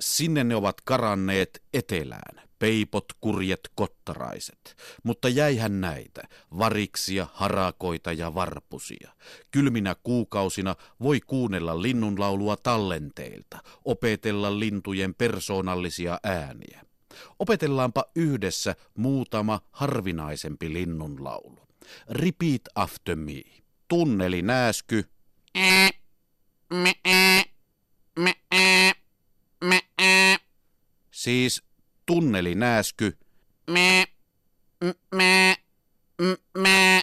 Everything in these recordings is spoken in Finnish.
Sinne ne ovat karanneet etelään, peipot, kurjet, kottaraiset. Mutta jäihän näitä, variksia, harakoita ja varpusia. Kylminä kuukausina voi kuunnella linnunlaulua tallenteilta, opetella lintujen persoonallisia ääniä. Opetellaanpa yhdessä muutama harvinaisempi linnunlaulu. Repeat after me. Tunneli nääsky. Ää, me, me, ää, me, ää, Siis tunneli nääsky. me, me, me,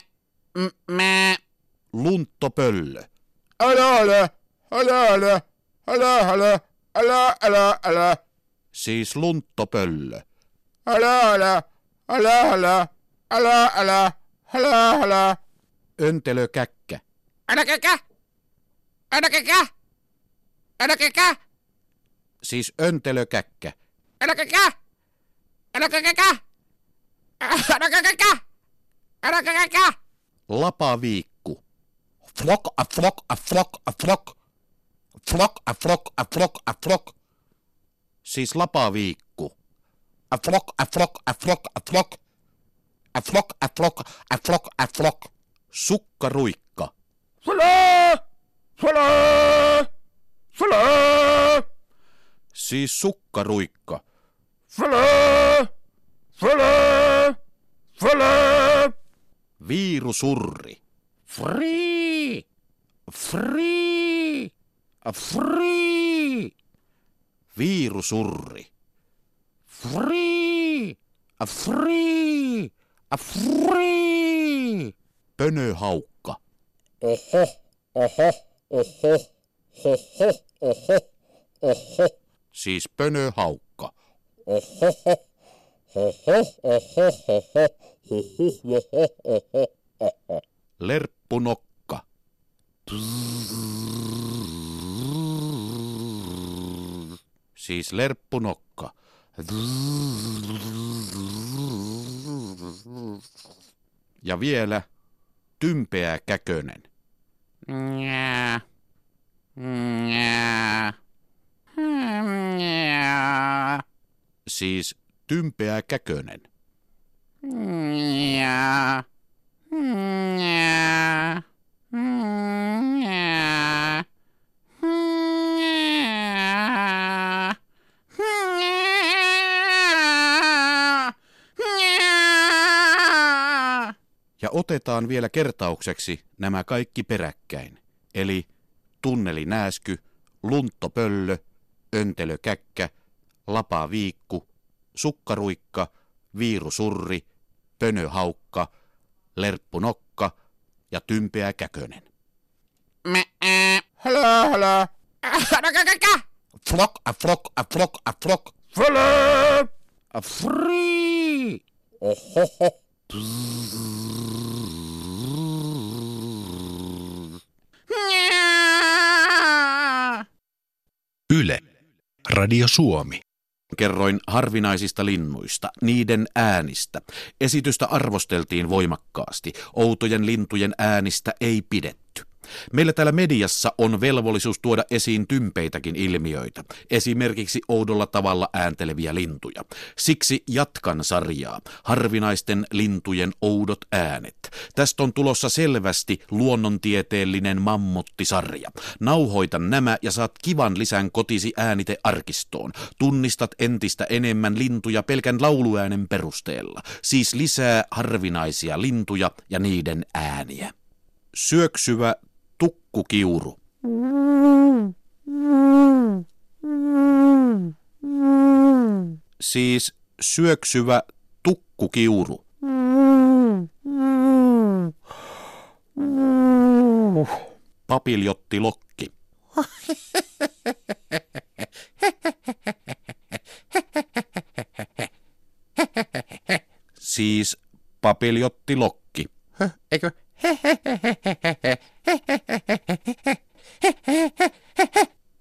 me. Lunttopöllö. Älä, älä, älä, älä, älä, älä, älä, älä, älä, Siis lunttopöllö. älä, älä, älä, älä, älä, älä, älä, älä, Öntelökäkkä. Äläkäkä! Äläkäkä! Äläkäkä! Siis öntelökäkkä. Äläkäkä! Äläkäkä! Äläkäkä! Lapaviikku. Flok a flok a flok a flok. Flok a flok a flok a flok. Siis lapaviikku. A flok a flok a flok a flok. A flok a flok a flok a flok. Sukkaruikka. Fälä, fälä, Siis sukkaruikka. fälä, fälä, fälä, Viirusurri. Free. Free. Free. Viirusurri. Free. Free. Free. Pönöhaukka. oho, oho, oho, oho, oho, oho, Siis pönöhaukka. oho, oho, oho, oho, oho, oho, oho. Lerppunokka. Siis lerppunokka. Ja vielä tympeä käkönen. Njää. Njää. Siis tympeä käkönen. Ja otetaan vielä kertaukseksi nämä kaikki peräkkäin, eli tunnelinääsky, lunttopöllö, öntelökäkkä, lapaviikku, sukkaruikka, viirusurri, pönöhaukka, lerppunokka ja tympeä käkönen. Me, ää. Hälä, Äläkäkä! Flok a flok a flok a flok. fälä, A free. oho, Njää. Yle. Radio Suomi. Kerroin harvinaisista linnuista, niiden äänistä. Esitystä arvosteltiin voimakkaasti. Outojen lintujen äänistä ei pidetty. Meillä täällä mediassa on velvollisuus tuoda esiin tympeitäkin ilmiöitä, esimerkiksi oudolla tavalla äänteleviä lintuja. Siksi jatkan sarjaa, harvinaisten lintujen oudot äänet. Tästä on tulossa selvästi luonnontieteellinen mammuttisarja. Nauhoitan nämä ja saat kivan lisän kotisi äänitearkistoon. Tunnistat entistä enemmän lintuja pelkän lauluäänen perusteella. Siis lisää harvinaisia lintuja ja niiden ääniä. Syöksyvä tukkukiuru. Siis syöksyvä tukkukiuru. Papiljotti lokki. Siis papiljotti lokki. eikö,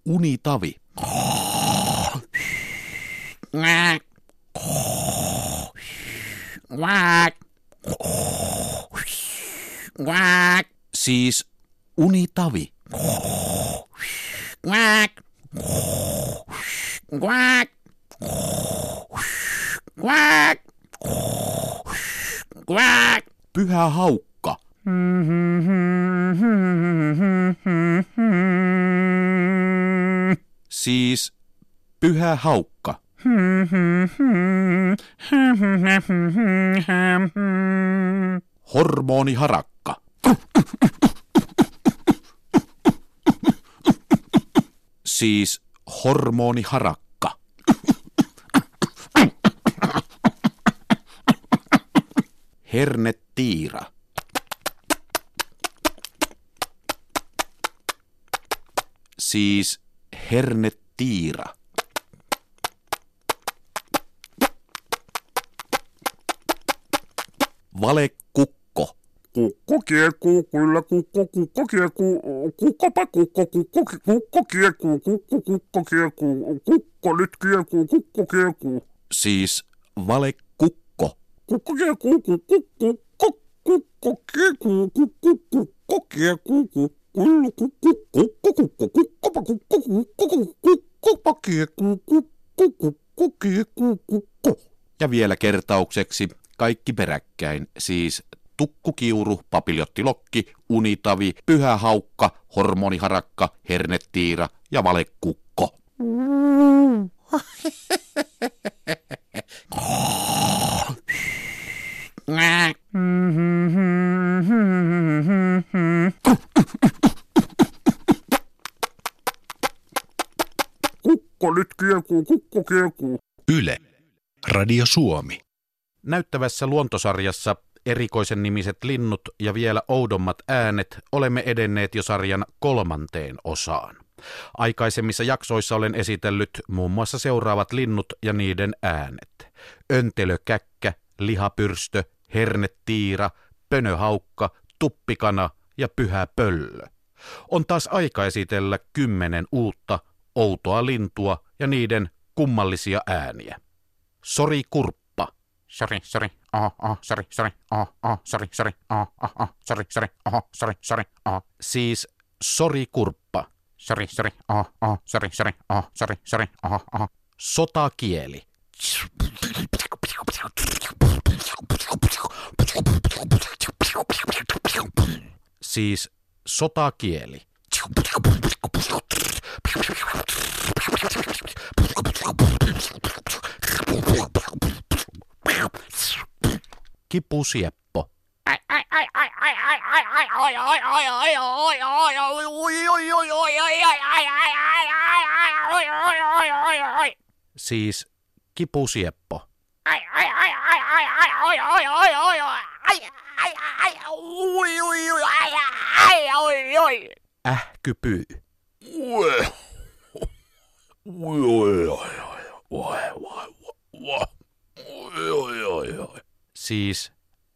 Unitavi. Siis unitavi. Pyhä hauk. Siis pyhä haukka. Hormoniharakka. Siis hormoniharakka. Hernetiira. Siis hernetiira. Valekukko. Kukko kiekuu, kyllä kukko, kukko kiekuu, kukkopa kukko, kukko, kukko kiekuu, kukko, kukko kiekuu, kukko nyt kiekuu, kukko kiekuu, Siis valekukko. kukko kiekuu, kukko, kukko, kukko kiekuu, kukko, kukko kiekuu, kukko, kukko, kukko, kukko, kukko, ja vielä kertaukseksi kaikki peräkkäin, siis tukkukiuru, papiljottilokki, unitavi, pyhä haukka, hormoniharakka, hernetiira ja valekukko. Mm. kiekuu. Yle. Radio Suomi. Näyttävässä luontosarjassa erikoisen nimiset linnut ja vielä oudommat äänet olemme edenneet jo sarjan kolmanteen osaan. Aikaisemmissa jaksoissa olen esitellyt muun muassa seuraavat linnut ja niiden äänet. Öntelökäkkä, lihapyrstö, hernetiira, pönöhaukka, tuppikana ja pyhä pöllö. On taas aika esitellä kymmenen uutta, outoa lintua ja niiden kummallisia ääniä. Sori kurppa. Sori, sori, aha, aha, sori, sori, aha, aha, sori, sori, aha, aha, sori, sori, aha, sori, sori, aha. Siis sori kurppa. Sori, sori, aha, aha, sori, sori, aha, sori, sori, aha, aha. Sotakieli. Siis sotakieli. kipusieppo. Siis kipusieppo. Ähkypyy. ui, ui, ui, ui, ui, ui, siis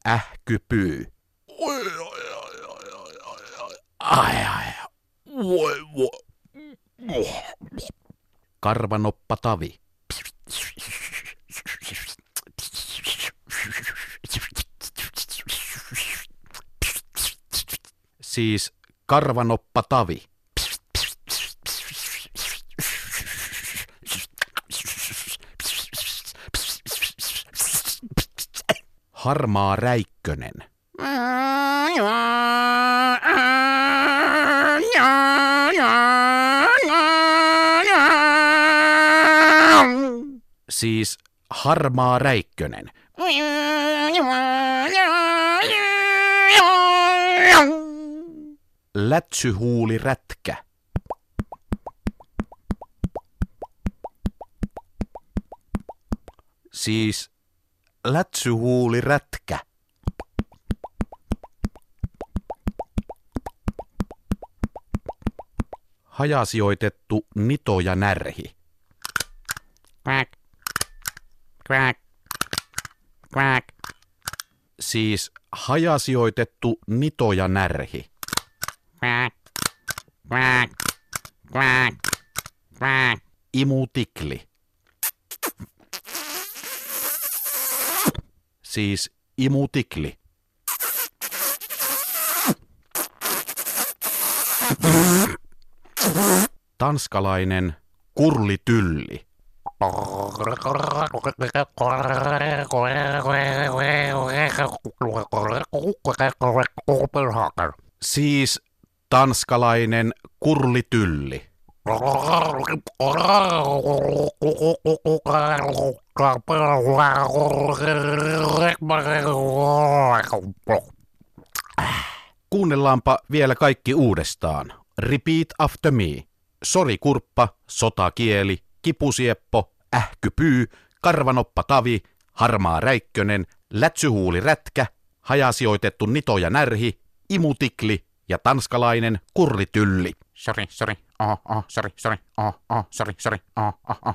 ähkypyy. Oi, oi, oi, oi, oi, oi, oi. Ai, ai, voi, voi. Karvanoppa tavi. Siis karvanoppa tavi. Harmaa räikkönen. Siis harmaa räikkönen. Lätsyhuuli rätkä. Siis lätsyhuuli rätkä. Hajasijoitettu nito ja närhi. Quack. Quack. Quack. Siis hajasijoitettu nito ja närhi. Quack. Quack. Quack. Quack. Imutikli. Siis imutikli. Tanskalainen kurlitylli. Siis tanskalainen kurlitylli. Kuunnellaanpa vielä kaikki uudestaan. Repeat after me. Sori kurppa, sotakieli, kipusieppo, ähkypyy, karvanoppa tavi, harmaa räikkönen, lätsyhuuli rätkä, hajasijoitettu nito ja närhi, imutikli ja tanskalainen kurlitylli. Sorry, sorry. Oh, oh, sorry, sorry. Oh, oh, sorry, sorry. Oh, oh,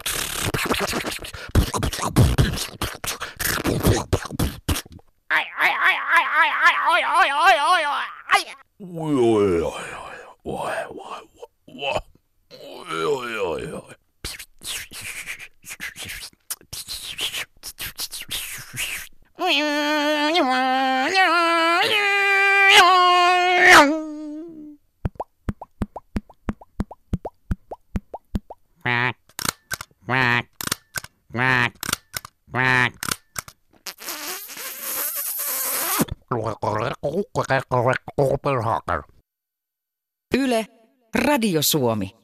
Yle, Radio Suomi.